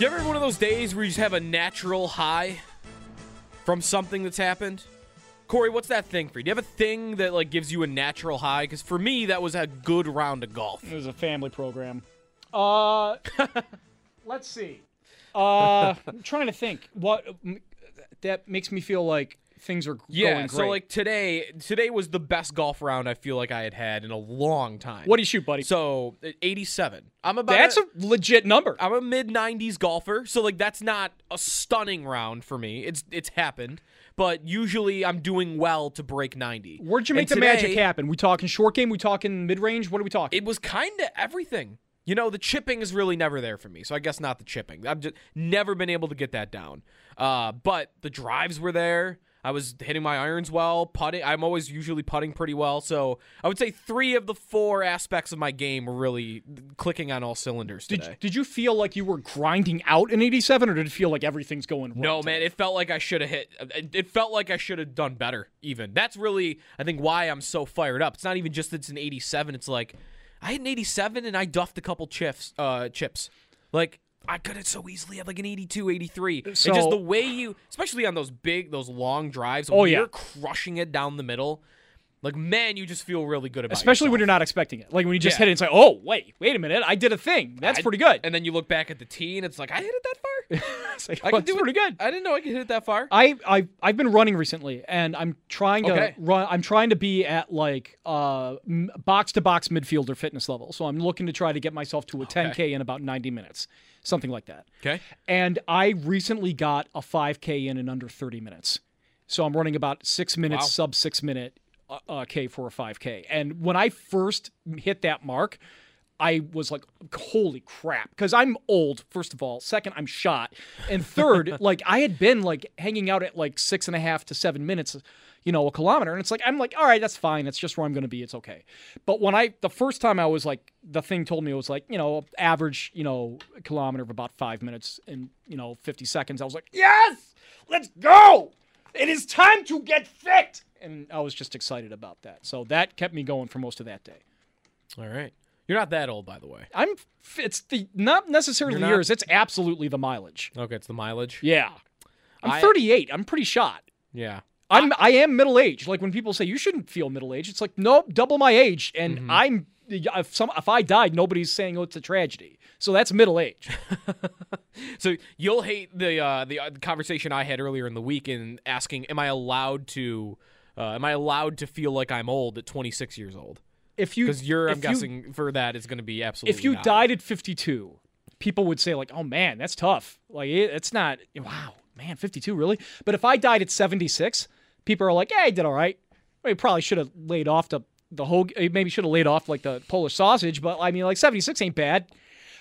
You ever one of those days where you just have a natural high from something that's happened? Corey, what's that thing for you? Do you have a thing that like gives you a natural high? Because for me, that was a good round of golf. It was a family program. Uh, let's see. Uh, I'm trying to think what that makes me feel like things are Yeah, going great. so like today, today was the best golf round I feel like I had had in a long time. what do you shoot, buddy? So 87. I'm about That's a, a legit number. I'm a mid 90s golfer, so like that's not a stunning round for me. It's it's happened, but usually I'm doing well to break 90. Where'd you make And the magic happen? We talking short game? We talking mid range? What are we talking? It was kind of everything. You know, the chipping is really never there for me, so I guess not the chipping. I've just never been able to get that down. Uh, but the drives were there. I was hitting my irons well, putting. I'm always usually putting pretty well, so I would say three of the four aspects of my game were really clicking on all cylinders today. did, did you feel like you were grinding out an 87, or did it feel like everything's going right? No, man, it felt like I should have hit. It felt like I should have done better. Even that's really, I think, why I'm so fired up. It's not even just that it's an 87. It's like I hit an 87 and I duffed a couple chips. Uh, chips, like I could have so easily had like an 82, 83. it's just the way you, especially on those big, those long drives. Oh, when yeah. you're crushing it down the middle. Like man, you just feel really good about. It. Especially yourself. when you're not expecting it. Like when you just Yeah. hit it and say, oh, wait, wait a minute. I did a thing. That's I- pretty good. And then you look back at the tee and it's like I hit it that far. It's like, I well, can do it's it pretty good. I didn't know I could hit it that far. I, I I've been running recently, and I'm trying to run. I'm trying to be at like uh box to box midfielder fitness level. So I'm looking to try to get myself to a 10k in about 90 minutes, something like that. Okay. And I recently got a 5k in in under 30 minutes. So I'm running about six minutes, Wow. sub six minute uh, uh, k for a 5k. And when I first hit that mark. I was like, holy crap. Because I'm old, first of all. Second, I'm shot. And third, like, I had been like hanging out at like six and a half to seven minutes, you know, a kilometer. And it's like, I'm like, all right, that's fine. That's just where I'm going to be. It's okay. But when I, the first time I was like, the thing told me it was like, you know, average, you know, kilometer of about five minutes and, you know, 50 seconds. I was like, yes, let's go. It is time to get fit. And I was just excited about that. So that kept me going for most of that day. All right. You're not that old, by the way. I'm. It's the not necessarily not- years. It's absolutely the mileage. Okay, it's the mileage. Yeah, I'm I- 38. I'm pretty shot. Yeah. I'm. I am middle aged. Like when people say you shouldn't feel middle aged, it's like nope, double my age, and Mm-hmm. I'm. If some if I died, nobody's saying oh it's a tragedy. So that's middle age. So you'll hate the uh, the, uh, the conversation I had earlier in the week in asking, "Am I allowed to? Uh, am I allowed to feel like I'm old at 26 years old?" If you Because you're, I'm you- guessing, for that is going to be absolutely. if you not. died at 52, people would say like, "Oh man, that's tough." Like it, it's not. Wow, man, 52 really. But if I died at 76, people are like, "Yeah, I did all right." Well, you probably should have laid off the the whole. Maybe should have laid off like the Polish sausage. But I mean, like 76 ain't bad.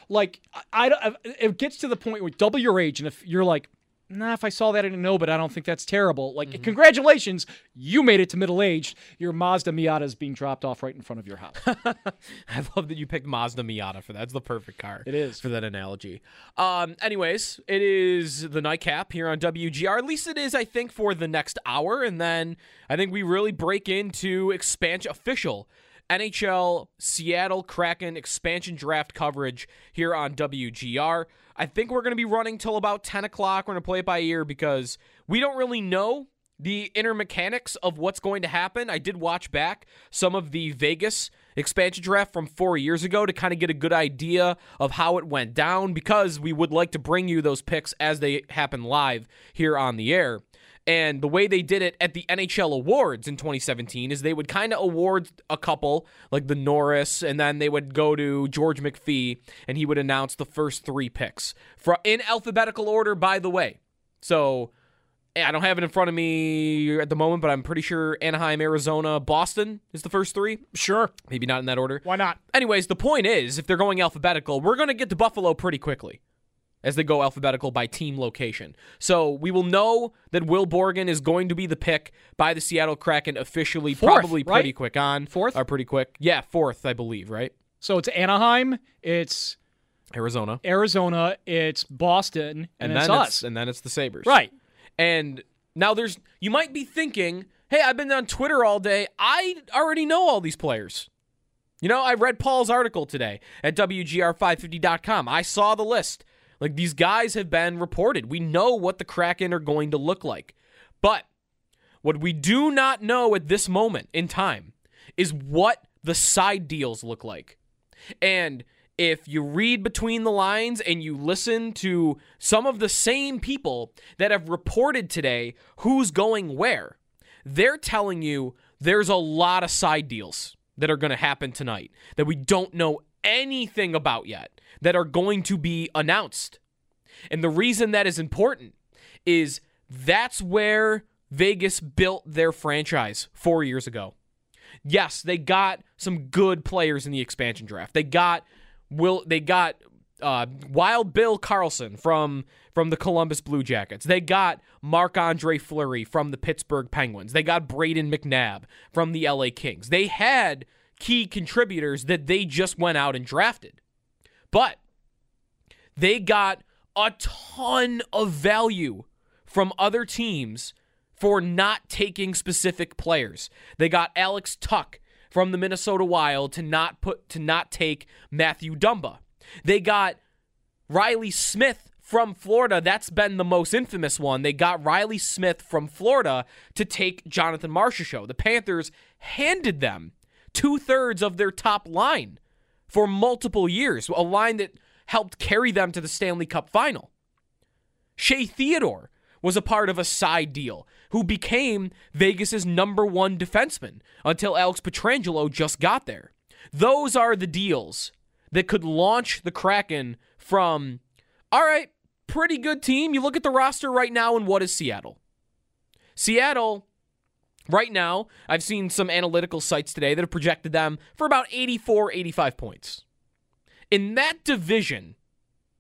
Like I, I it gets to the point where double your age, and if you're like. Nah, if I saw that, I didn't know, but I don't think that's terrible. Like, Mm-hmm. congratulations, you made it to middle age. Your Mazda Miata is being dropped off right in front of your house. I love that you picked Mazda Miata for that. It's the perfect car. It is. for that analogy. Um, anyways, it is the nightcap here on WGR. At least it is, I think, for the next hour, and then I think we really break into expansion official NHL Seattle Kraken expansion draft coverage here on WGR. I think we're going to be running till about 10 o'clock. We're going to play it by ear because we don't really know the inner mechanics of what's going to happen. I did watch back some of the Vegas expansion draft from four years ago to kind of get a good idea of how it went down because we would like to bring you those picks as they happen live here on the air. And the way they did it at the NHL awards in 2017 is they would kind of award a couple, like the Norris, and then they would go to George McPhee, and he would announce the first three picks for in alphabetical order. By the way, so eh, I don't have it in front of me at the moment, but I'm pretty sure Anaheim, Arizona, Boston is the first three. Sure. Maybe not in that order. Why not? Anyways, the point is, if they're going alphabetical, we're going to get to Buffalo pretty quickly as they go alphabetical by team location. So we will know that Will Borgen is going to be the pick by the Seattle Kraken officially, Fourth, probably right? pretty quick on. Fourth? Or pretty quick. Yeah, fourth, I believe, right? So it's Anaheim, it's Arizona. Arizona, it's Boston, and, And, it's us. it's and then it's the Sabres. right. And now there's you might be thinking, "Hey, I've been on Twitter all day. I already know all these players." You know, I read Paul's article today at WGR550.com. I saw the list. Like these guys have been reported. We know what the Kraken are going to look like. But what we do not know at this moment in time is what the side deals look like. And if you read between the lines and you listen to some of the same people that have reported today who's going where, they're telling you there's a lot of side deals that are going to happen tonight that we don't know anything about yet that are going to be announced. And the reason that is important is that's where Vegas built their franchise four years ago. Yes, they got some good players in the expansion draft. They got Will they got uh, Wild Bill Karlsson from from the Columbus Blue Jackets. They got Marc Andre Fleury from the Pittsburgh Penguins. They got Brayden McNabb from the LA Kings. They had key contributors that they just went out and drafted. But they got a ton of value from other teams for not taking specific players. They got Alex Tuch from the Minnesota Wild to not put to not take Mathew Dumba. They got Reilly Smith from Florida. That's been the most infamous one. They got Reilly Smith from Florida to take Jonathan Marchessault. The Panthers handed them two thirds of their top line for multiple years, a line that helped carry them to the Stanley Cup final. Shea Theodore was a part of a side deal who became Vegas's number one defenseman until Alex Pietrangelo just got there. Those are the deals that could launch the Kraken from, all right, pretty good team. You look at the roster right now, and what is Seattle? Seattle, right now, I've seen some analytical sites today that have projected them for about 84, 85 points. In that division,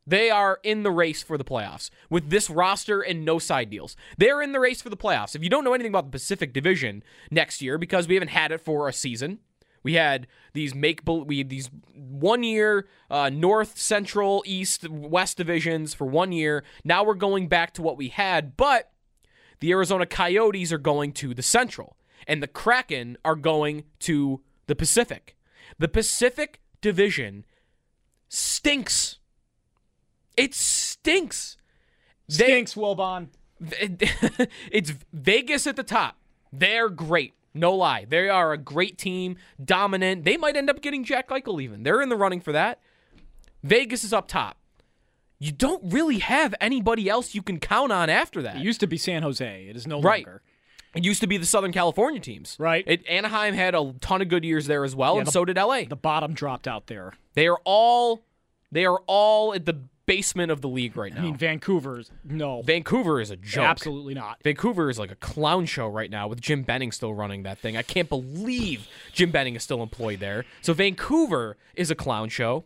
they are in the race for the playoffs with this roster and no side deals. They're in the race for the playoffs. If you don't know anything about the Pacific Division next year, because we haven't had it for a season, we had these make we these one year uh, North, Central, East, West divisions for one year. Now we're going back to what we had, but the Arizona Coyotes are going to the Central, and the Kraken are going to the Pacific. The Pacific Division stinks. It stinks. They- Stinks, Wilbon. it's Vegas at the top. They're great. No lie. They are a great team, dominant. They might end up getting Jack Eichel even. They're in the running for that. Vegas is up top. You don't really have anybody else you can count on after that. It used to be San Jose. It is no Right. longer. It used to be the Southern California teams. Right. It, Anaheim had a ton of good years there as well, Yeah, and the- so did LA. The bottom dropped out there. they are all they are all at the basement of the league right now. I mean, Vancouver's no, Vancouver is a joke. absolutely not. Vancouver is like a clown show right now with Jim Benning still running that thing. I can't believe Jim Benning is still employed there. So Vancouver is a clown show.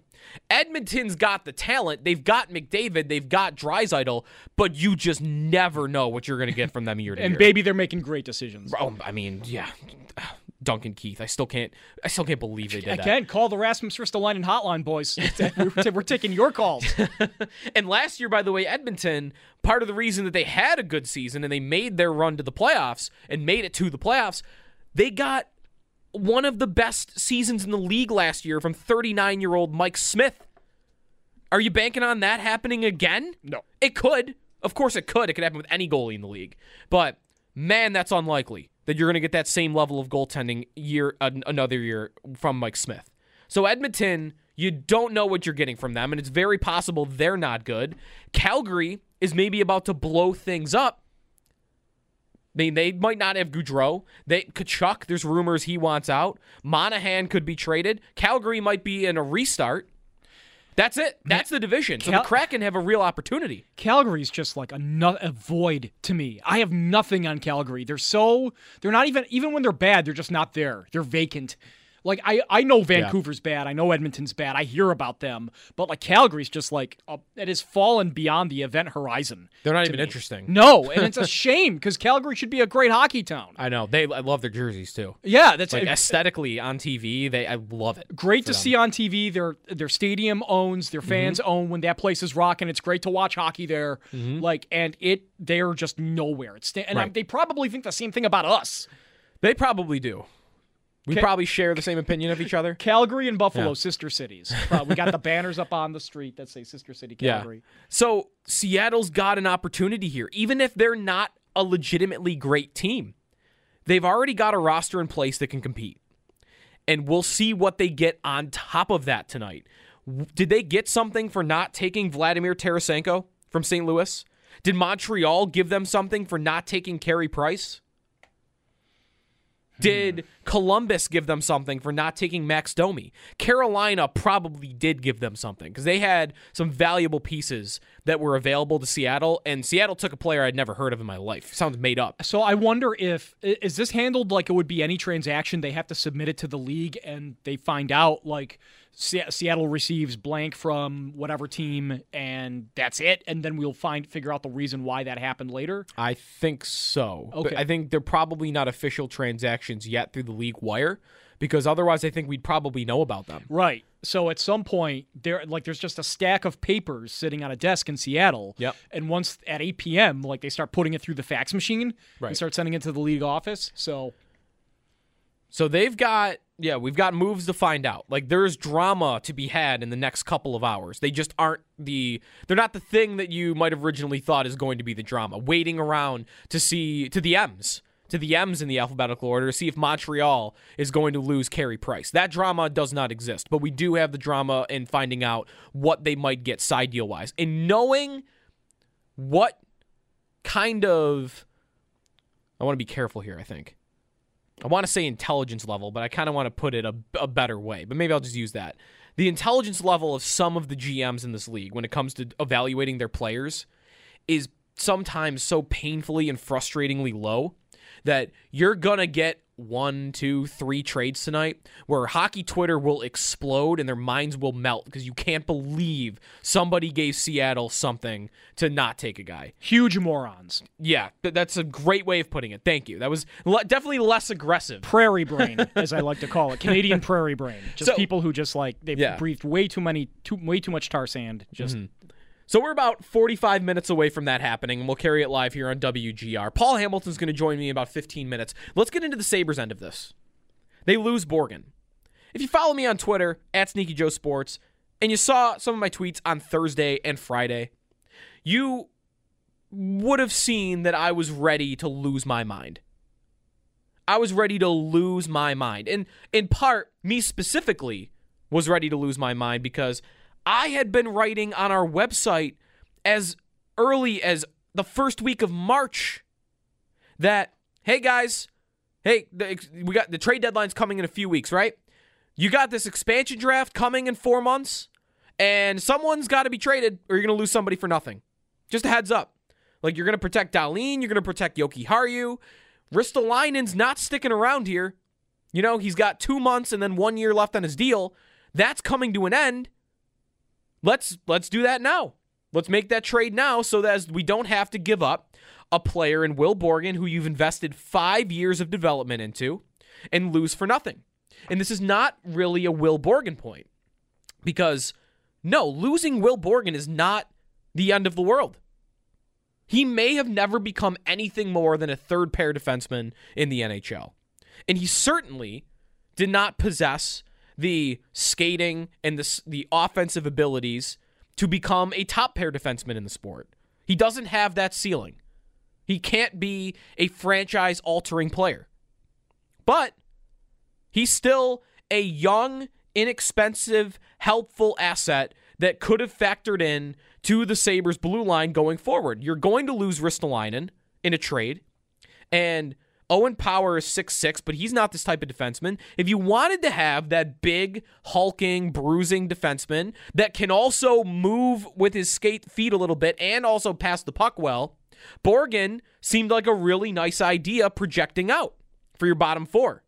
Edmonton's got the talent. They've got McDavid. They've got Draisaitl, but you just never know what you're going to get from them year to And year. And baby, they're making great decisions. oh, I mean, yeah, Duncan Keith. I still can't. I still can't believe they did that. Again, call the Rasmus Ristolainen hotline, boys. we're, we're taking your calls. And last year, by the way, Edmonton, part of the reason that they had a good season and they made their run to the playoffs and made it to the playoffs, they got one of the best seasons in the league last year from 39 year old Mike Smith. Are you banking on that happening again? No. It could. Of course it could. It could happen with any goalie in the league. But man, that's unlikely that you're going to get that same level of goaltending year an- another year from Mike Smith. So Edmonton, you don't know what you're getting from them and it's very possible they're not good. Calgary is maybe about to blow things up. I mean, they might not have Gaudreau. They Tkachuk, there's rumors he wants out. Monahan could be traded. Calgary might be in a restart. That's it. That's the division. So the Kraken have a real opportunity. Calgary's just like a, no- a void to me. I have nothing on Calgary. They're so they're not even even when they're bad, they're just not there. They're vacant. Like I I know Vancouver's bad. I know Edmonton's bad. I hear about them, but like Calgary's just like uh, it has fallen beyond the event horizon. They're not even me. interesting. No, and it's a shame because Calgary should be a great hockey town. I know. They I love their jerseys too. Yeah, that's Like a- aesthetically on TV, they I love it. great to them. see on TV. Their their stadium owns, their fans Mm-hmm. own when that place is rocking. It's great to watch hockey there. Mm-hmm. Like, and it they're just nowhere. It's and Right. they probably think the same thing about us. They probably do. We Ca- probably share the same opinion of each other. Calgary and Buffalo, Yeah. sister cities. Uh, we got the banners up on the street that say Sister City Calgary. Yeah. So Seattle's got an opportunity here, even if they're not a legitimately great team. They've already got a roster in place that can compete. And we'll see what they get on top of that tonight. Did they get something for not taking Vladimir Tarasenko from St. Louis? Did Montreal give them something for not taking Carey Price? Did Columbus give them something for not taking Max Domi? Carolina probably did give them something because they had some valuable pieces that were available to Seattle, and Seattle took a player I'd never heard of in my life. Sounds made up. So I wonder if is this handled like it would be any transaction they have to submit it to the league and they find out like Se- Seattle receives blank from whatever team and that's it and then we'll find figure out the reason why that happened later. I think so. But Okay. I think they're probably not official transactions yet through the league wire because otherwise I think we'd probably know about them. Right. So at some point there like there's just a stack of papers sitting on a desk in Seattle. Yep. And once at 8 p.m. like they start putting it through the fax machine Right. and start sending it to the league office. So So they've got yeah, we've got moves to find out. Like there's drama to be had in the next couple of hours. They just aren't the they're not the thing that you might have originally thought is going to be the drama. Waiting around to see to the M's, to the M's in the alphabetical order to see if Montreal is going to lose Carey Price. That drama does not exist, but we do have the drama in finding out what they might get side deal wise. And knowing what kind of I want to be careful here, I think. I want to say intelligence level, but I kind of want to put it a, a better way. But maybe I'll just use that. The intelligence level of some of the GMs in this league when it comes to evaluating their players is sometimes so painfully and frustratingly low that you're going to get one, two, three trades tonight where hockey Twitter will explode and their minds will melt because you can't believe somebody gave Seattle something to not take a guy. huge morons. Yeah, th- that's a great way of putting it. Thank you. That was le- definitely less aggressive. prairie brain, as I like to call it, Canadian prairie brain. Just So- people who just like they've Yeah. Mm-hmm. breathed way too many, too way too much tar sand. Just So we're about 45 minutes away from that happening, and we'll carry it live here on WGR. Paul Hamilton's going to join me in about 15 minutes. Let's get into the Sabres end of this. They lose Borgen. If you follow me on Twitter, at Sneaky Joe Sports, and you saw some of my tweets on Thursday and Friday, you would have seen that I was ready to lose my mind. I was ready to lose my mind. And in part, me specifically was ready to lose my mind because I had been writing on our website as early as the first week of March that, hey guys, hey, the, we got the trade deadline's coming in a few weeks, right? You got this expansion draft coming in four months, and someone's got to be traded, or you're going to lose somebody for nothing. Just a heads up. Like, you're going to protect Dahlin, you're going to protect Jokiharju. Ristolainen's not sticking around here. You know, he's got two months and then one year left on his deal. That's coming to an end. Let's let's do that now. Let's make that trade now so that we don't have to give up a player in Will Borgen who you've invested five years of development into and lose for nothing. And this is not really a Will Borgen point because no, losing Will Borgen is not the end of the world. He may have never become anything more than a third pair defenseman in the NHL. And he certainly did not possess the skating and the, the offensive abilities to become a top pair defenseman in the sport. He doesn't have that ceiling. He can't be a franchise altering player. But he's still a young, inexpensive, helpful asset that could have factored in to the Sabres blue line going forward. You're going to lose Ristolainen in a trade. And Owen Power is six six, but he's not this type of defenseman. If you wanted to have that big, hulking, bruising defenseman that can also move with his skate feet a little bit and also pass the puck well, Borgen seemed like a really nice idea projecting out for your bottom four.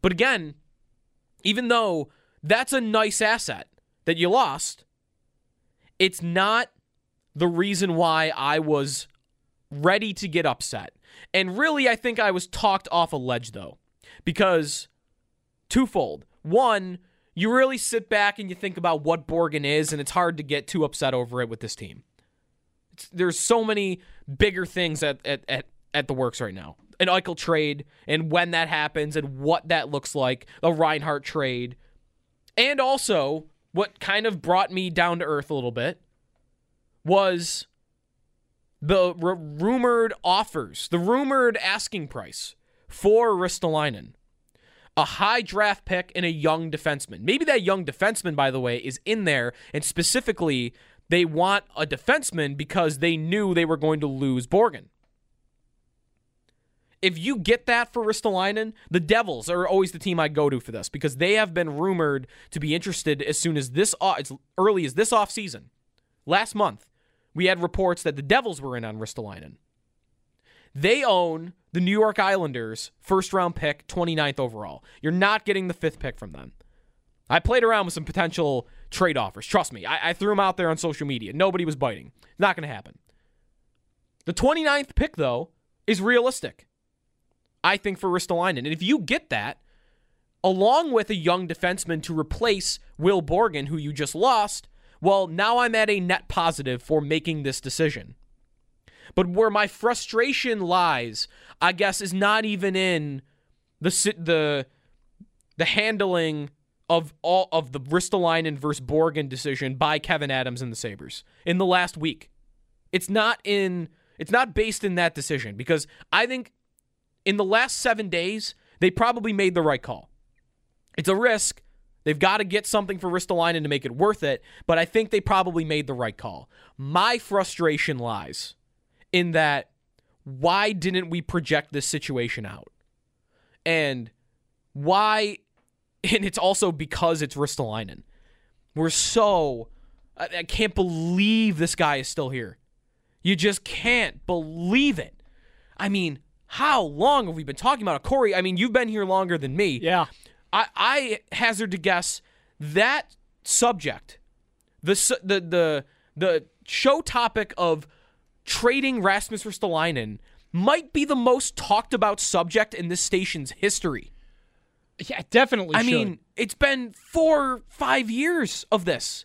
But again, even though that's a nice asset that you lost, it's not the reason why I was ready to get upset. And really, I think I was talked off a ledge, though, because twofold. One, you really sit back and you think about what Borgen is, and it's hard to get too upset over it with this team. It's, there's so many bigger things at, at, at, at the works right now. An Eichel trade, and when that happens, and what that looks like, a Reinhart trade, and also what kind of brought me down to earth a little bit was the r- rumored offers, the rumored asking price for Ristolainen. A high draft pick and a young defenseman. Maybe that young defenseman, by the way, is in there, and specifically, they want a defenseman because they knew they were going to lose Borgen. If you get that for Ristolainen, the Devils are always the team I go to for this because they have been rumored to be interested as soon as this, as early as this offseason. Last month, we had reports that the Devils were in on Ristolainen. They own the New York Islanders first round pick, 29th overall. You're not getting the fifth pick from them. I played around with some potential trade offers. Trust me, I, I threw them out there on social media. Nobody was biting. Not going to happen. The 29th pick, though, is realistic. I think for Ristolainen. And if you get that, along with a young defenseman to replace Will Borgen, who you just lost, well, now I'm at a net positive for making this decision. But where my frustration lies, I guess, is not even in the the the handling of all of the Ristolainen versus Borgen decision by Kevyn Adams and the Sabres in the last week. It's not in it's not based in that decision because I think in the last 7 days they probably made the right call. It's a risk. They've got to get something for Ristolainen to make it worth it, but I think they probably made the right call. My frustration lies in that why didn't we project this situation out? And why and it's also because it's Ristolainen. We're so I, I can't believe this guy is still here. You just can't believe it. I mean, how long have we been talking about it? Corey, I mean, you've been here longer than me. Yeah. I, I hazard to guess that subject, the the the the show topic of trading Rasmus Ristolainen might be the most talked about subject in this station's history. Yeah, definitely. I should. mean, it's been four, five years of this,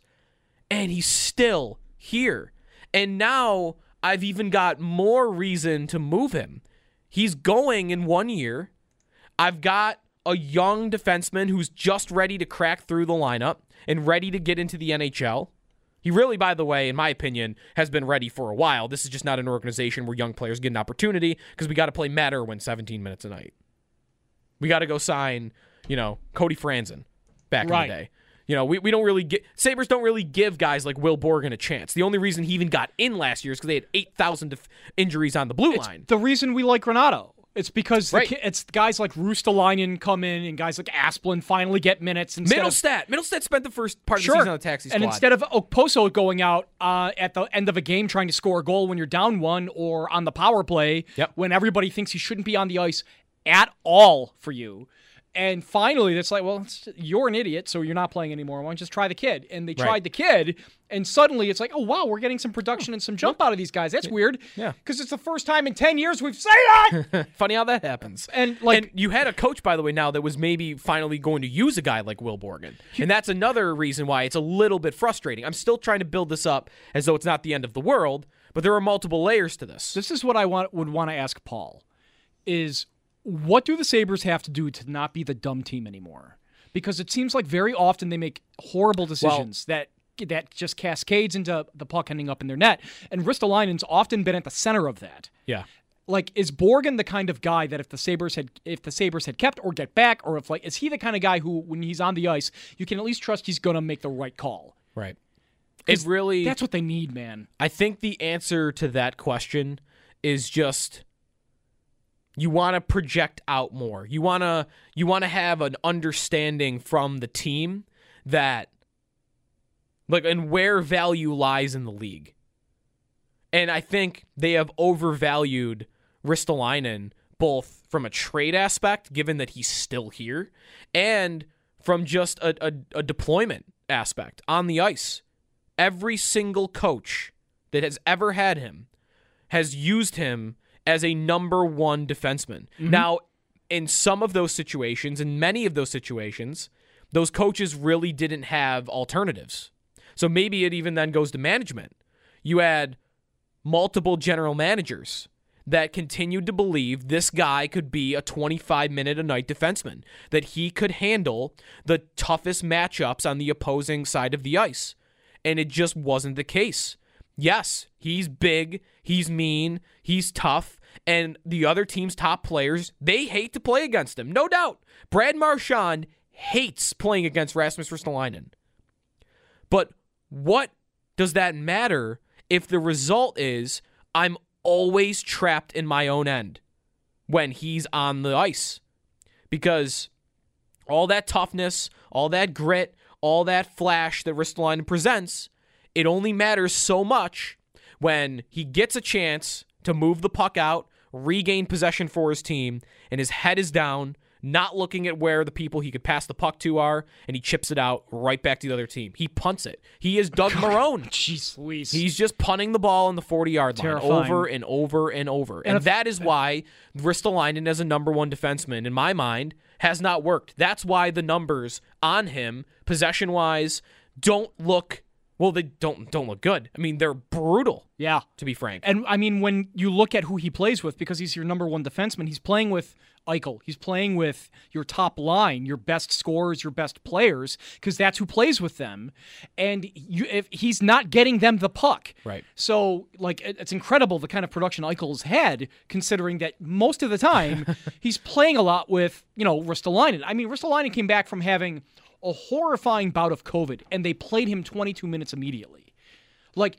and he's still here. And now I've even got more reason to move him. He's going in one year. I've got a young defenseman who's just ready to crack through the lineup and ready to get into the NHL. He really, by the way, in my opinion, has been ready for a while. This is just not an organization where young players get an opportunity because we got to play Matt Irwin 17 minutes a night. We got to go sign, you know, Cody Franson back Right. in the day. You know, we, we don't really get Sabres don't really give guys like Will Borgen a chance. The only reason he even got in last year is because they had 8,000 def- injuries on the blue It's line. the reason we like Renato. It's because the Right. ki- it's guys like Ristolainen come in and guys like Asplund finally get minutes of Mittelstadt. Mittelstadt spent the first part of the season on the taxi squad. And instead of Okposo going out uh, at the end of a game trying to score a goal when you're down one or on the power play Yep. when everybody thinks he shouldn't be on the ice at all for you. And finally, it's like, well, you're an idiot, so you're not playing anymore. Why don't you just try the kid? And they Right. tried the kid, and suddenly it's like, oh, wow, we're getting some production and some jump out of these guys. That's weird. Yeah. Because it's the first time in 10 years we've seen that. Funny how that happens. And, like- and you had a coach, by the way, now that was maybe finally going to use a guy like Will Borgen, and that's another reason why it's a little bit frustrating. I'm still trying to build this up as though it's not the end of the world, but there are multiple layers to this. this is what I want would want to ask Paul is what do the Sabres have to do to not be the dumb team anymore? Because it seems like very often they make horrible decisions that that just cascades into the puck ending up in their net. And Ristolainen's often been at the center of that. Yeah. Like, is Borgen the kind of guy that if the Sabres had if the Sabres had kept or get back, or if like is he the kind of guy who when he's on the ice, you can at least trust he's gonna make the right call? Right. It really That's what they need, man. I think the answer to that question is just you want to project out more. You want to you want to have an understanding from the team that like and where value lies in the league. And I think they have overvalued Ristolainen both from a trade aspect, given that he's still here, and from just a, a, a deployment aspect on the ice. Every single coach that has ever had him has used him as a number one defenseman. Mm-hmm. Now, in some of those situations, in many of those situations, those coaches really didn't have alternatives. So maybe it even then goes to management. You had multiple general managers that continued to believe this guy could be a 25 minute a night defenseman, that he could handle the toughest matchups on the opposing side of the ice. And it just wasn't the case. Yes, he's big, he's mean, he's tough, and the other team's top players, they hate to play against him. No doubt. Brad Marchand hates playing against Rasmus Ristolainen. But what does that matter if the result is I'm always trapped in my own end when he's on the ice? Because all that toughness, all that grit, all that flash that Ristolainen presents, it only matters so much when he gets a chance to move the puck out, regain possession for his team, and his head is down, not looking at where the people he could pass the puck to are, and he chips it out right back to the other team. He punts it. He is Doug Marrone. Jeez Louise. He's just punting the ball on the 40 yard line Terrifying. over and over and over. And, if- that is why Ristolainen as a number one defenseman, in my mind, has not worked. That's why the numbers on him, possession wise, don't look well, they don't don't look good. I mean, they're brutal, yeah. to be frank. And I mean, when you look at who he plays with, because he's your number one defenseman, he's playing with Eichel. He's playing with your top line, your best scorers, your best players, because that's who plays with them. And you, if he's not getting them the puck, Right. So, like, it- it's incredible the kind of production Eichel's had, considering that most of the time he's playing a lot with, you know, Ristolainen. I mean, Ristolainen came back from having a horrifying bout of COVID, and they played him 22 minutes immediately. Like,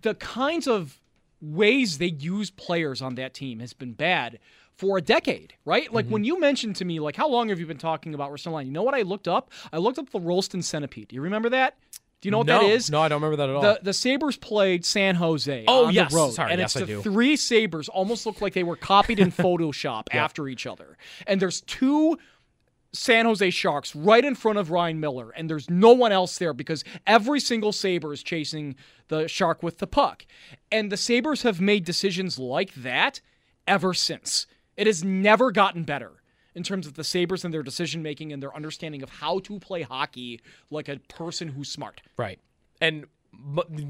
the kinds of ways they use players on that team has been bad for a decade, right? Like Mm-hmm. when you mentioned to me, like, how long have you been talking about Ristolainen? You know what I looked up? I looked up the Rolston Centipede. Do you remember that? Do you know what no, that is? No, I don't remember that at all. The the Sabres played San Jose Oh, on yes. the road. Sorry, and yes, it's I the do. three Sabres almost look like they were copied in Photoshop after each other. And there's two San Jose Sharks right in front of Ryan Miller, and there's no one else there because every single Sabre is chasing the Shark with the puck. And the Sabres have made decisions like that ever since. It has never gotten better in terms of the Sabres and their decision making and their understanding of how to play hockey like a person who's smart. Right. And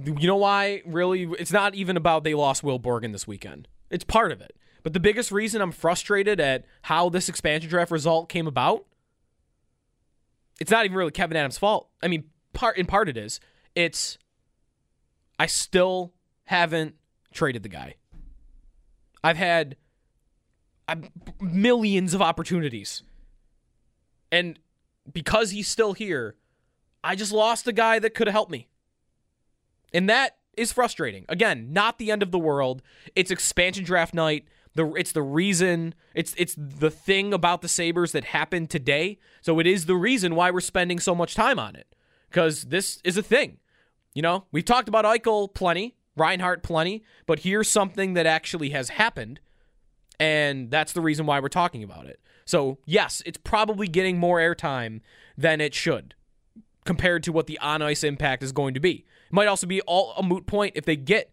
you know why? Really, it's not even about they lost Will Borgen this weekend. It's part of it. But the biggest reason I'm frustrated at how this expansion draft result came about, it's not even really Kevyn Adams' fault. I mean, part in part it is. It's I still haven't traded the guy. I've had uh, millions of opportunities. And because he's still here, I just lost a guy that could have helped me. And that is frustrating. Again, not the end of the world. It's expansion draft night. The it's the reason it's it's the thing about the Sabres that happened today. So it is the reason why we're spending so much time on it. Cuz this is a thing. You know, we've talked about Eichel plenty, Reinhart plenty, but here's something that actually has happened and that's the reason why we're talking about it. So, yes, it's probably getting more airtime than it should compared to what the on ice impact is going to be. It might also be all a moot point if they get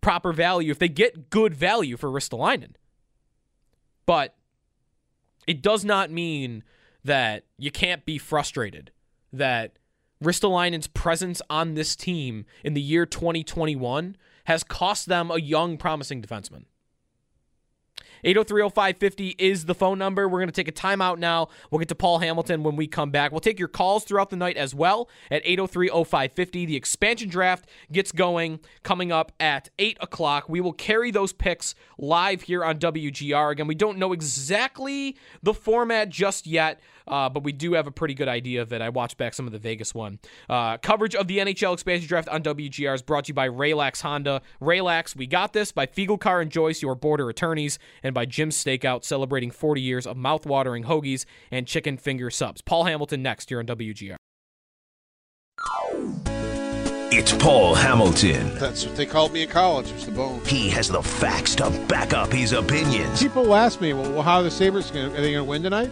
proper value, if they get good value for Ristolainen. But it does not mean that you can't be frustrated that Ristolainen's presence on this team in the year 2021 has cost them a young, promising defenseman. 803-0550 is the phone number. We're going to take a timeout now. We'll get to Paul Hamilton when we come back. We'll take your calls throughout the night as well at 803-0550. The expansion draft gets going coming up at 8 o'clock. We will carry those picks live here on WGR. Again, we don't know exactly the format just yet. Uh, but we do have a pretty good idea of it. I watched back some of the Vegas one. Uh, coverage of the NHL expansion draft on WGR is brought to you by Raylax Honda. Raylax, we got this by Fiegel Car and Joyce, your border attorneys, and by Jim's SteakOut, celebrating 40 years of mouth-watering hoagies and chicken finger subs. Paul Hamilton next here on WGR. It's Paul Hamilton. That's what they called me in college. Was the bone. He has the facts to back up his opinions. People ask me, well, how are the Sabres going? Are they going to win tonight?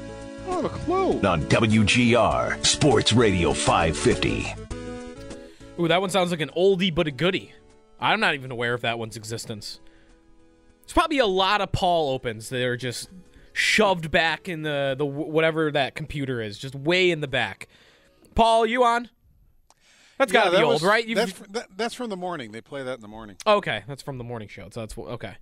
I don't have a clue. On WGR Sports Radio 550. Ooh, that one sounds like an oldie but a goodie. I'm not even aware of that one's existence. It's probably a lot of Paul opens that are just shoved back in the the whatever that computer is, just way in the back. Paul, you on? That's Yeah, got to be that old, was- right? That's that, that's from the morning. They play that in the morning. okay, that's from the morning show. So that's okay.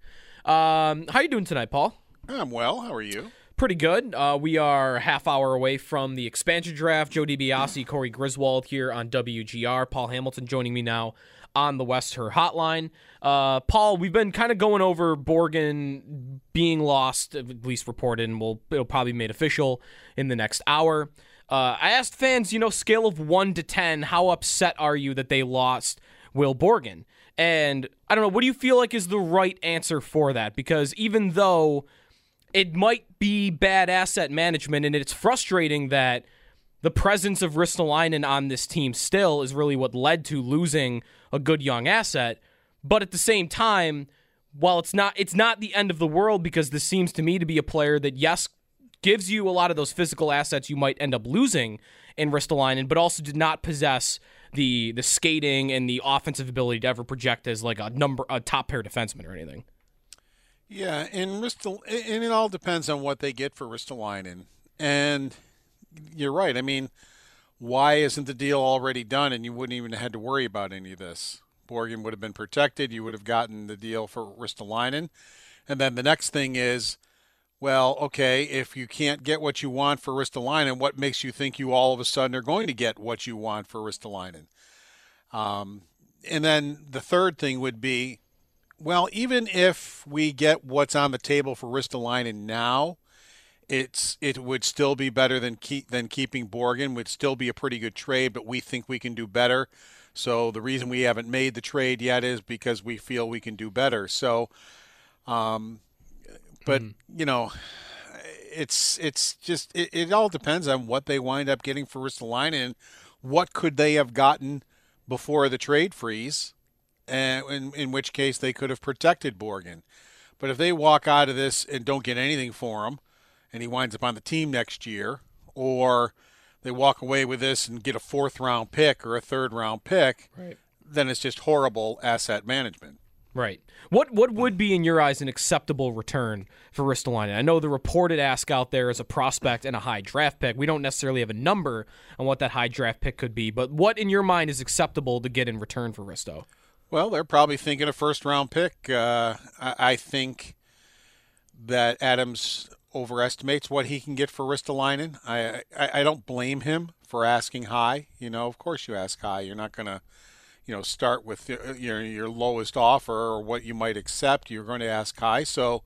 Um, how you doing tonight, Paul? I'm well. How are you? Pretty good. Uh, we are half hour away from the expansion draft. Joe DiBiase, Corey Griswold here on WGR. Paul Hamilton joining me now on the West Herr Hotline. Uh, Paul, we've been kind of going over Borgen being lost, at least reported, and we'll it'll probably be made official in the next hour. Uh, I asked fans, you know, scale of one to ten, how upset are you that they lost Will Borgen? And I don't know, what do you feel like is the right answer for that? Because even though it might be bad asset management, and it's frustrating that the presence of Ristolainen on this team still is really what led to losing a good young asset. But at the same time, while it's not it's not the end of the world because this seems to me to be a player that yes gives you a lot of those physical assets you might end up losing in Ristolainen, but also did not possess the the skating and the offensive ability to ever project as like a number a top pair defenseman or anything. Yeah, and Ristal, and it all depends on what they get for Ristolainen. And you're right. I mean, why isn't the deal already done and you wouldn't even have had to worry about any of this? Borgen would have been protected. You would have gotten the deal for Ristolainen. And then the next thing is, well, okay, if you can't get what you want for Ristolainen, what makes you think you all of a sudden are going to get what you want for Ristolainen? Um, and then the third thing would be, well, even if we get what's on the table for Ristolainen now, it's it would still be better than keep than keeping Borgen. Would still be a pretty good trade, but we think we can do better. So the reason we haven't made the trade yet is because we feel we can do better. So, um, but you know, it's it's just it, it all depends on what they wind up getting for Ristolainen. And what could they have gotten before the trade freeze? And in, in which case they could have protected Borgen. But if they walk out of this and don't get anything for him, and he winds up on the team next year, or they walk away with this and get a fourth round pick or a third round pick, Right. then it's just horrible asset management. Right. What what would be in your eyes an acceptable return for Ristolainen? I know the reported ask out there is a prospect and a high draft pick. We don't necessarily have a number on what that high draft pick could be, but what in your mind is acceptable to get in return for Risto? Well, they're probably thinking a first round pick. Uh, I, I think that Adams overestimates what he can get for Ristolainen. I, I I don't blame him for asking high. You know, of course you ask high. You're not to, you know, start with your, your your lowest offer or what you might accept. You're going to ask high. So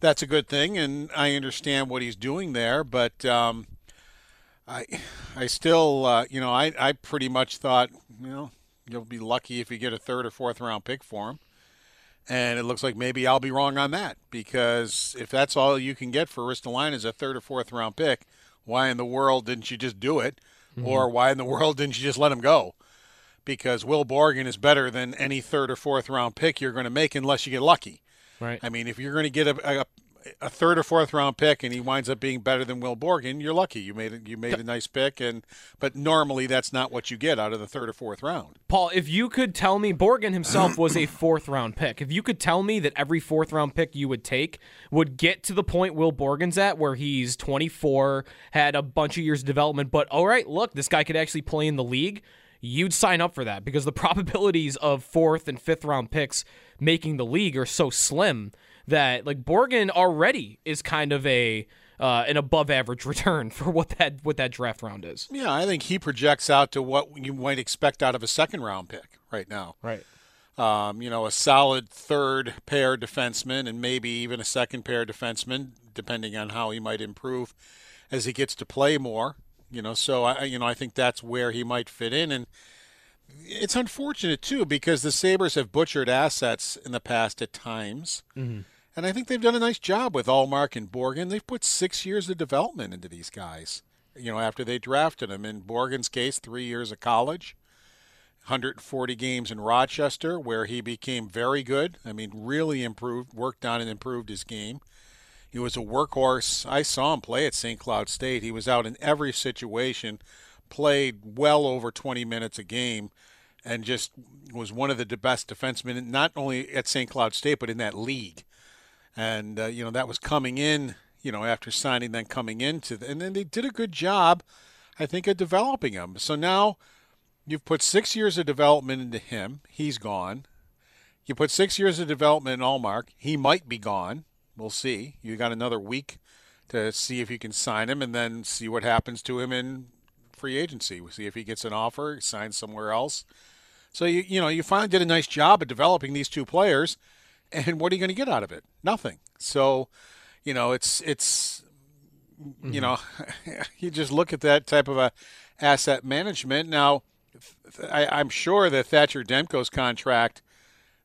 that's a good thing, and I understand what he's doing there. But um, I I still uh, you know I I pretty much thought you know you'll be lucky if you get a third or fourth round pick for him. And it looks like maybe I'll be wrong on that because if that's all you can get for Ristolainen is a third or fourth round pick, why in the world didn't you just do it? Mm-hmm. Or why in the world didn't you just let him go? Because Will Borgen is better than any third or fourth round pick you're going to make unless you get lucky. Right. I mean, if you're going to get a, a, a third or fourth round pick and he winds up being better than Will Borgen, you're lucky. You made you made a nice pick, and but normally that's not what you get out of the third or fourth round. Paul, if you could tell me Borgen himself was a fourth round pick, if you could tell me that every fourth round pick you would take would get to the point Will Borgen's at where he's 24, had a bunch of years of development, but all right, look, this guy could actually play in the league, you'd sign up for that because the probabilities of fourth and fifth round picks making the league are so slim that like Borgen already is kind of a uh, an above average return for what that what that draft round is. Yeah, I think he projects out to what you might expect out of a second round pick right now. Right. Um, you know, a solid third pair defenseman and maybe even a second pair defenseman, depending on how he might improve as he gets to play more. You know, so I you know I think that's where he might fit in, and it's unfortunate too because the Sabres have butchered assets in the past at times. Mm-hmm. And I think they've done a nice job with Ullmark and Borgen. They've put six years of development into these guys, you know, after they drafted them. In Borgen's case, three years of college, 140 games in Rochester, where he became very good. I mean, really improved, worked on and improved his game. He was a workhorse. I saw him play at St. Cloud State. He was out in every situation, played well over 20 minutes a game, and just was one of the best defensemen, not only at St. Cloud State, but in that league. And, uh, you know, that was coming in, you know, after signing, then coming into, the, and then they did a good job, I think, of developing him. So now you've put six years of development into him. He's gone. You put six years of development in Ullmark. He might be gone. We'll see. You got another week to see if you can sign him and then see what happens to him in free agency. We'll see if he gets an offer, signs somewhere else. So you you know you finally did a nice job of developing these two players, and what are you going to get out of it? Nothing. So, you know it's it's mm-hmm. you know you just look at that type of a asset management. Now, I, am sure that Thatcher Demko's contract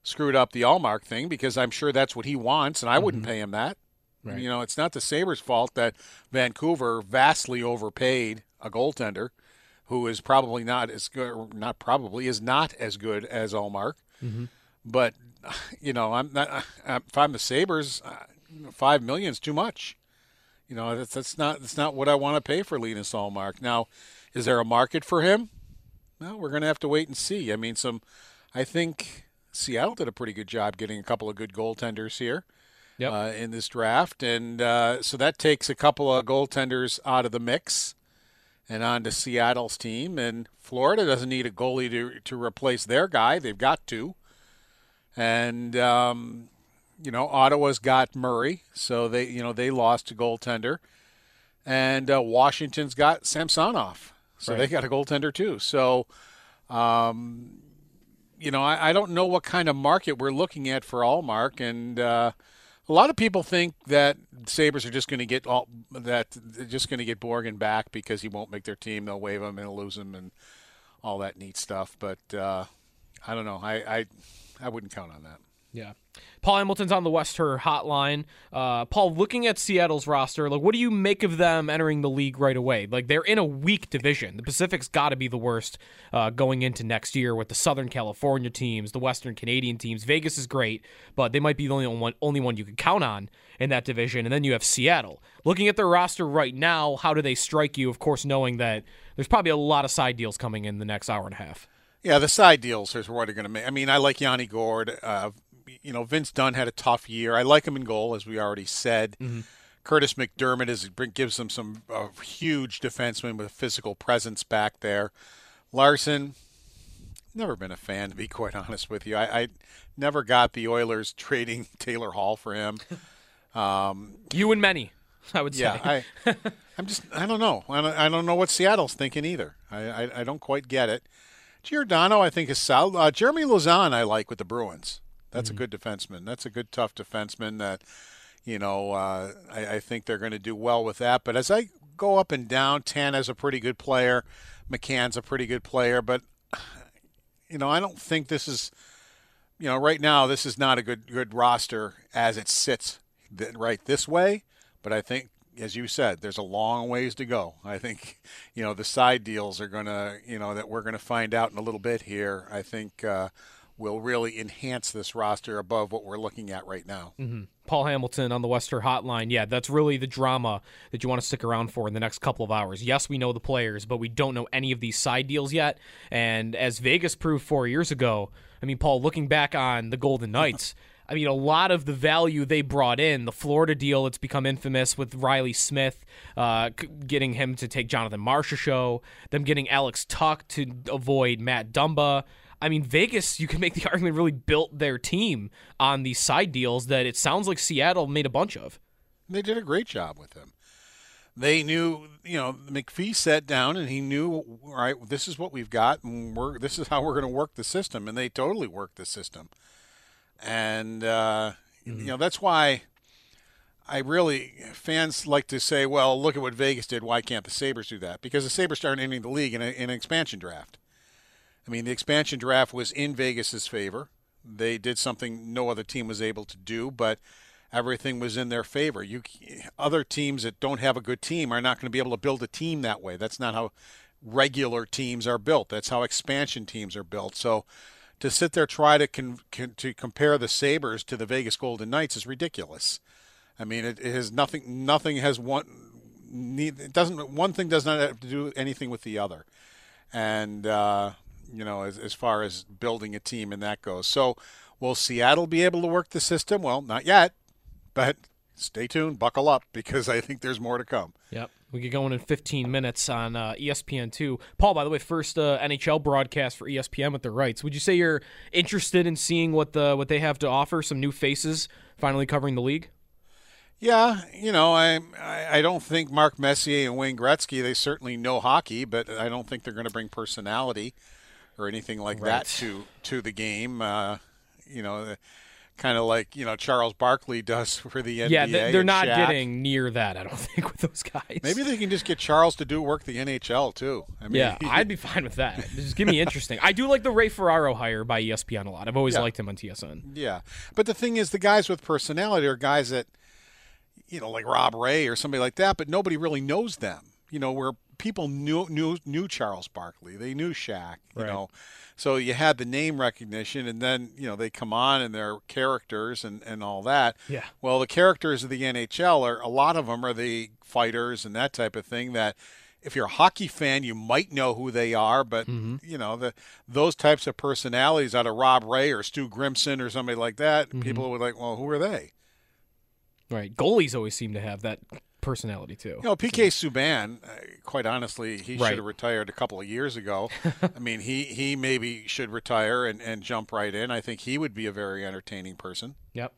screwed up the Ullmark thing because I'm sure that's what he wants, and I wouldn't mm-hmm. pay him that. Right. You know, it's not the Sabres' fault that Vancouver vastly overpaid a goaltender who is probably not as good, not probably is not as good as Ullmark. Mm-hmm. But you know, I'm not. If I'm the Sabres, uh, five million is too much. You know, that's that's not that's not what I want to pay for Linus Ullmark. Now, is there a market for him? Well, we're going to have to wait and see. I mean, some. I think Seattle did a pretty good job getting a couple of good goaltenders here. Yep. Uh, in this draft, and uh, so that takes a couple of goaltenders out of the mix and on to Seattle's team. And Florida doesn't need a goalie to to replace their guy; they've got to. And um, you know, Ottawa's got Murray, so they you know they lost a goaltender, and uh, Washington's got Samsonov, so right. they got a goaltender too. So. Um, you know, I, I, don't know what kind of market we're looking at for Ullmark, and uh, a lot of people think that Sabres are just going to get all that they're just going to get Borgen back because he won't make their team. They'll waive him and lose him and all that neat stuff. But uh, I don't know. I, I I wouldn't count on that. Yeah. Paul Hamilton's on the West Herr hotline. Uh, Paul, looking at Seattle's roster, like, what do you make of them entering the league right away? Like, they're in a weak division. The Pacific's got to be the worst uh, going into next year with the Southern California teams, the Western Canadian teams. Vegas is great, but they might be the only one, only one you can count on in that division. And then you have Seattle. Looking at their roster right now, how do they strike you? Of course, knowing that there's probably a lot of side deals coming in the next hour and a half. Yeah, the side deals is what are going to make. I mean, I like Yanni Gourde. Uh, you know, Vince Dunn had a tough year. I like him in goal, as we already said. Mm-hmm. Kurtis MacDermid is gives them some uh, huge defenseman with a physical presence back there. Larsson, never been a fan to be quite honest with you. I, I never got the Oilers trading Taylor Hall for him. Um, you and many, I would say. Yeah, I, I'm just I don't know. I don't, I don't know what Seattle's thinking either. I, I, I don't quite get it. Giordano, I think is solid. Uh, Jeremy Lauzon, I like with the Bruins. That's mm-hmm. a good defenseman. That's a good tough defenseman that you know uh, I, I, think they're going to do well with that. But as I go up and down, Tanev's a pretty good player. McCann's a pretty good player, but you know I don't think this is you know right now this is not a good good roster as it sits right this way. But I think as you said, there's a long ways to go. I think, you know, the side deals are going to, you know, that we're going to find out in a little bit here. I think uh, will really enhance this roster above what we're looking at right now. Mm-hmm. Paul Hamilton on the West Herr Hotline. Yeah, that's really the drama that you want to stick around for in the next couple of hours. Yes, we know the players, but we don't know any of these side deals yet. And as Vegas proved four years ago, I mean, Paul, looking back on the Golden Knights. I mean, a lot of the value they brought in, the Florida deal, it's become infamous with Reilly Smith, uh, getting him to take Jonathan Marchessault, them getting Alex Tuch to avoid Matt Dumba. I mean, Vegas, you can make the argument really built their team on these side deals that it sounds like Seattle made a bunch of. They did a great job with him. They knew, you know, McPhee sat down and he knew, all right, this is what we've got, and we're this is how we're going to work the system, and they totally worked the system. And uh, mm-hmm. you know that's why I really fans like to say, well, look at what Vegas did. Why can't the Sabres do that? Because the Sabres started entering the league in, a, in an expansion draft. I mean, the expansion draft was in Vegas's favor. They did something no other team was able to do, but everything was in their favor. You other teams that don't have a good team are not going to be able to build a team that way. That's not how regular teams are built. That's how expansion teams are built. So to sit there try to con, con, to compare the Sabres to the Vegas Golden Knights is ridiculous. I mean, it, it has nothing. Nothing has one. It doesn't. One thing does not have to do anything with the other, and uh, you know, as, as far as building a team and that goes. So, will Seattle be able to work the system? Well, not yet, but stay tuned, buckle up, because I think there's more to come. Yep. We get going in 15 minutes on uh, ESPN2. Paul, by the way, first uh, NHL broadcast for ESPN with the rights. Would you say you're interested in seeing what the what they have to offer? Some new faces finally covering the league. Yeah, you know, I, I don't think Mark Messier and Wayne Gretzky. They certainly know hockey, but I don't think they're going to bring personality or anything like right. that to to the game. Uh, you know, kind of like you know Charles Barkley does for the NBA. Yeah, they're not Shaq. getting near that. I don't think with those guys. Maybe they can just get Charles to do work the NHL too. I mean, yeah, I'd be fine with that. Just give me interesting. I do like the Ray Ferraro hire by ESPN a lot. I've always yeah. liked him on TSN. Yeah, but the thing is, the guys with personality are guys that you know, like Rob Ray or somebody like that, but nobody really knows them. You know, where people knew knew knew Charles Barkley, they knew Shaq. You right. know, so you had the name recognition, and then you know they come on and they're characters and and all that. Yeah. Well, the characters of the NHL are a lot of them are the fighters and that type of thing that if you're a hockey fan, you might know who they are, but mm-hmm. you know the those types of personalities out of Rob Ray or Stu Grimson or somebody like that, mm-hmm. people would like, well, who are they? Right. Goalies always seem to have that personality too. You know, PK so. Subban, uh, quite honestly, he right. should have retired a couple of years ago. I mean, he he maybe should retire and, and jump right in. I think he would be a very entertaining person. Yep.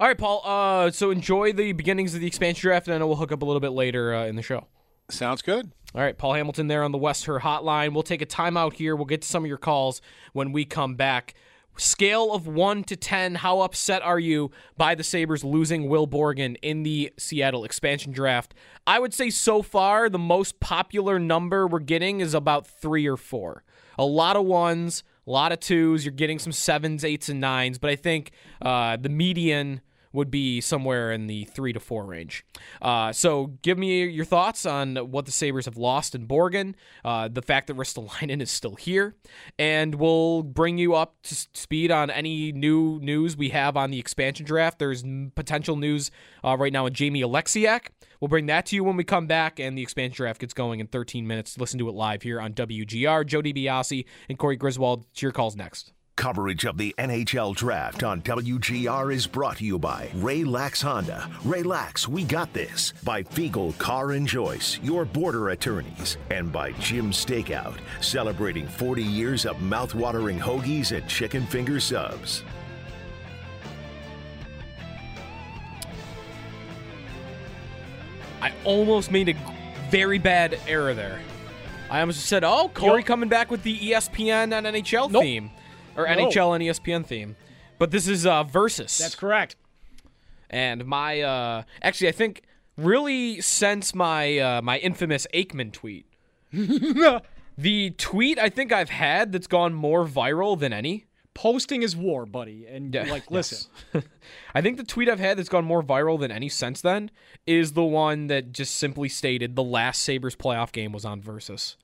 All right, Paul. Uh, so enjoy the beginnings of the expansion draft, and I know we'll hook up a little bit later uh, in the show. Sounds good. All right, Paul Hamilton there on the West Herr Hotline. We'll take a timeout here. We'll get to some of your calls when we come back. Scale of 1 to 10, how upset are you by the Sabres losing Will Borgen in the Seattle expansion draft? I would say so far, the most popular number we're getting is about three or four. A lot of ones, a lot of twos. You're getting some sevens, eights, and nines, but I think uh, the median would be somewhere in the three to four range. Uh, so give me your thoughts on what the Sabres have lost in Borgen, uh, the fact that Ristolainen is still here, and we'll bring you up to speed on any new news we have on the expansion draft. There's potential news uh, right now with Jamie Oleksiak. We'll bring that to you when we come back, and the expansion draft gets going in 13 minutes. Listen to it live here on WGR. Joe DiBiase and Corey Griswold. It's your calls next. Coverage of the NHL Draft on WGR is brought to you by Ray Lax Honda. Ray Lax, we got this. By Fiegel Car and Joyce, your border attorneys. And by Jim SteakOut, celebrating 40 years of mouthwatering hoagies and chicken finger subs. I almost made a very bad error there. I almost said, "Oh, Corey yep. coming back with the ESPN and NHL nope. theme." Or no. NHL and ESPN theme. But this is uh, Versus. That's correct. And my uh, actually, I think really since my uh, my infamous Aikman tweet, the tweet I think I've had that's gone more viral than any. Posting is war, buddy, and yeah, like listen. I think the tweet I've had that's gone more viral than any since then is the one that just simply stated the last Sabres playoff game was on Versus.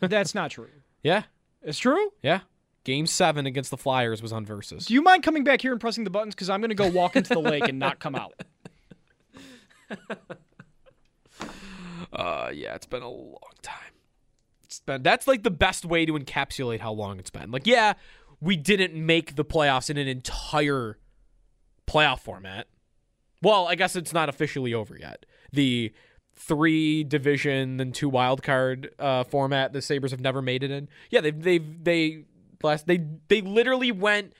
that's not true. Yeah, it's true. Yeah. Game seven against the Flyers was on Versus. Do you mind coming back here and pressing the buttons? Because I'm going to go walk into the lake and not come out. Uh, yeah, it's been a long time. It's been that's like the best way to encapsulate how long it's been. Like, yeah, we didn't make the playoffs in an entire playoff format. Well, I guess it's not officially over yet. The three division and two wild card uh, format the Sabres have never made it in. Yeah, they've they they last they they literally went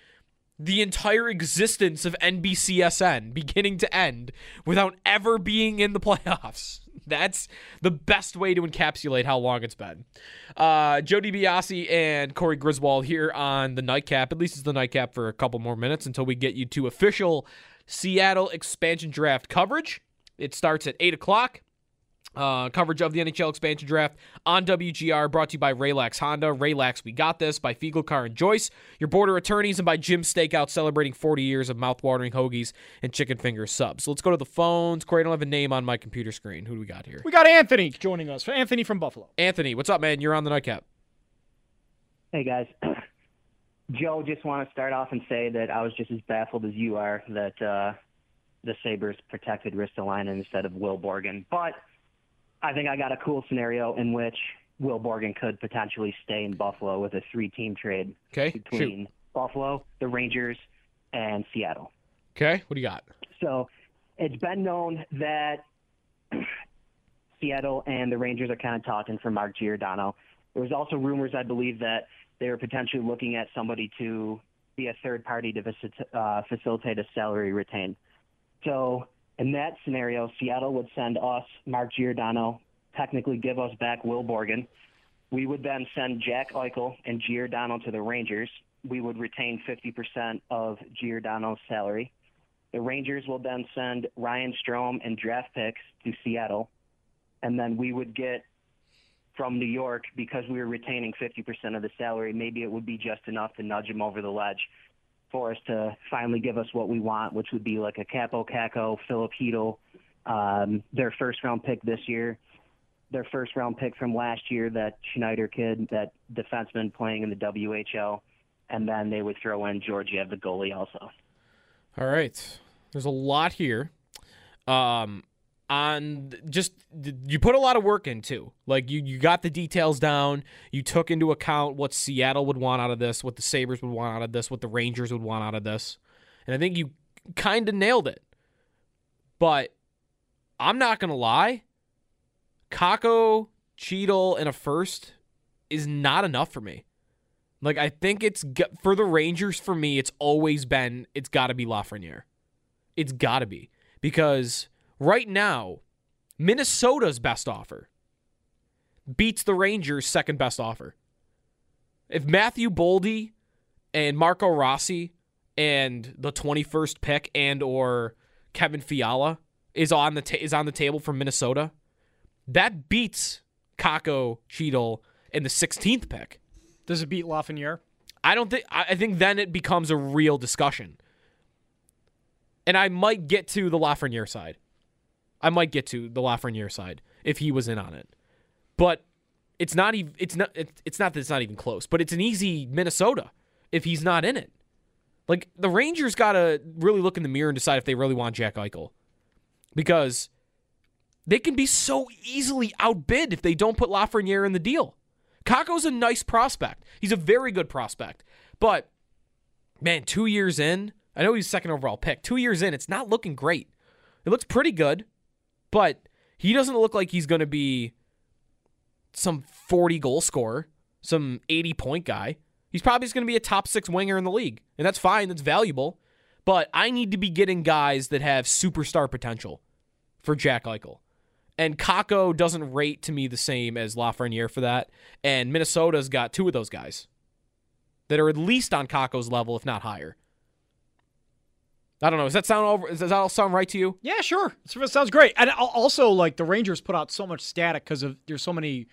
the entire existence of NBCSN beginning to end without ever being in the playoffs. That's the best way to encapsulate how long it's been. Uh, Joe DiBiase and Corey Griswold here on the nightcap. At least it's the nightcap for a couple more minutes until we get you to official Seattle expansion draft coverage. It starts at 8 o'clock. Uh, coverage of the NHL expansion draft on WGR brought to you by Raylax Honda. Raylax, we got this by Fiegel Car and Joyce, your border attorneys, and by Jim Steakout celebrating 40 years of mouthwatering hoagies and chicken finger subs. So let's go to the phones. Corey, I don't have a name on my computer screen. Who do we got here? We got Anthony joining us. Anthony from Buffalo. Anthony, what's up, man? You're on the nightcap. Hey guys. Joe, just want to start off and say that I was just as baffled as you are that uh, the Sabres protected Ristolainen instead of Will Borgen. But I think I got a cool scenario in which Will Borgen could potentially stay in Buffalo with a three-team trade Okay, between shoot. Buffalo, the Rangers, and Seattle. Okay, what do you got? So it's been known that Seattle and the Rangers are kind of talking for Mark Giordano. There was also rumors, I believe, that they were potentially looking at somebody to be a third party to faci- uh, facilitate a salary retain. So in that scenario, Seattle would send us Mark Giordano, technically give us back Will Borgen. We would then send Jack Eichel and Giordano to the Rangers. We would retain 50% of Giordano's salary. The Rangers will then send Ryan Strome and draft picks to Seattle. And then we would get from New York, because we were retaining 50% of the salary, maybe it would be just enough to nudge them over the ledge for us to finally give us what we want, which would be like a Kaapo Kakko, Philip um, their first round pick this year, their first round pick from last year, that Schneider kid, that defenseman playing in the WHL, and then they would throw in Georgiev, the goalie, also. All right. There's a lot here. Um on just you put a lot of work into. Like you you got the details down. You took into account what Seattle would want out of this, what the Sabres would want out of this, what the Rangers would want out of this. And I think you kind of nailed it. But I'm not going to lie. Kakko, Chytil, and a first is not enough for me. Like I think it's for the Rangers. For me, it's always been it's got to be Lafreniere. It's got to be because right now, Minnesota's best offer beats the Rangers' second best offer. If Matthew Boldy and Marco Rossi and the 21st pick and or Kevin Fiala is on the ta- is on the table from Minnesota, that beats Kakko, Chytil, and the 16th pick. Does it beat Lafreniere? I don't think. I I think then it becomes a real discussion, and I might get to the Lafreniere side. I might get to the Lafreniere side if he was in on it, but it's not even. It's not. It's not that it's not even close, but it's an easy Minnesota if he's not in it. Like the Rangers got to really look in the mirror and decide if they really want Jack Eichel, because they can be so easily outbid if they don't put Lafreniere in the deal. Kakko's a nice prospect. He's a very good prospect. But man, 2 years in, I know he's second overall pick. 2 years in, it's not looking great. It looks pretty good, but he doesn't look like he's going to be some 40 goal scorer, some 80 point guy. He's probably just going to be a top 6 winger in the league. And that's fine, that's valuable. But I need to be getting guys that have superstar potential for Jack Eichel. And Kakko doesn't rate to me the same as Lafreniere for that. And Minnesota's got two of those guys that are at least on Kakko's level, if not higher. I don't know. Does that sound over? Does that all sound right to you? Yeah, sure. It sounds great. And also, like the Rangers put out so much static because of there's so many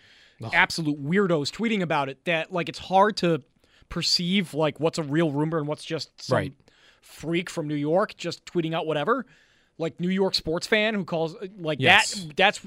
absolute weirdos tweeting about it that like it's hard to perceive like what's a real rumor and what's just some Right. freak from New York just tweeting out whatever. Like New York sports fan who calls uh, like Yes. that. That's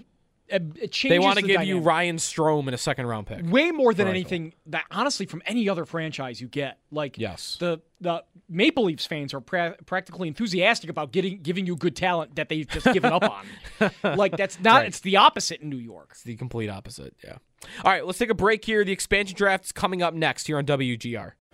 Uh, it, changes. They want to the give you. Ryan Strome in a second round pick. way more than anything that honestly from any other franchise you get. Like Yes. the the Maple Leafs fans are pra- practically enthusiastic about getting giving you good talent that they've just given up on. like that's not. Right. It's the opposite in New York. It's the complete opposite. Yeah. All right, let's take a break here. The expansion draft is coming up next here on WGR.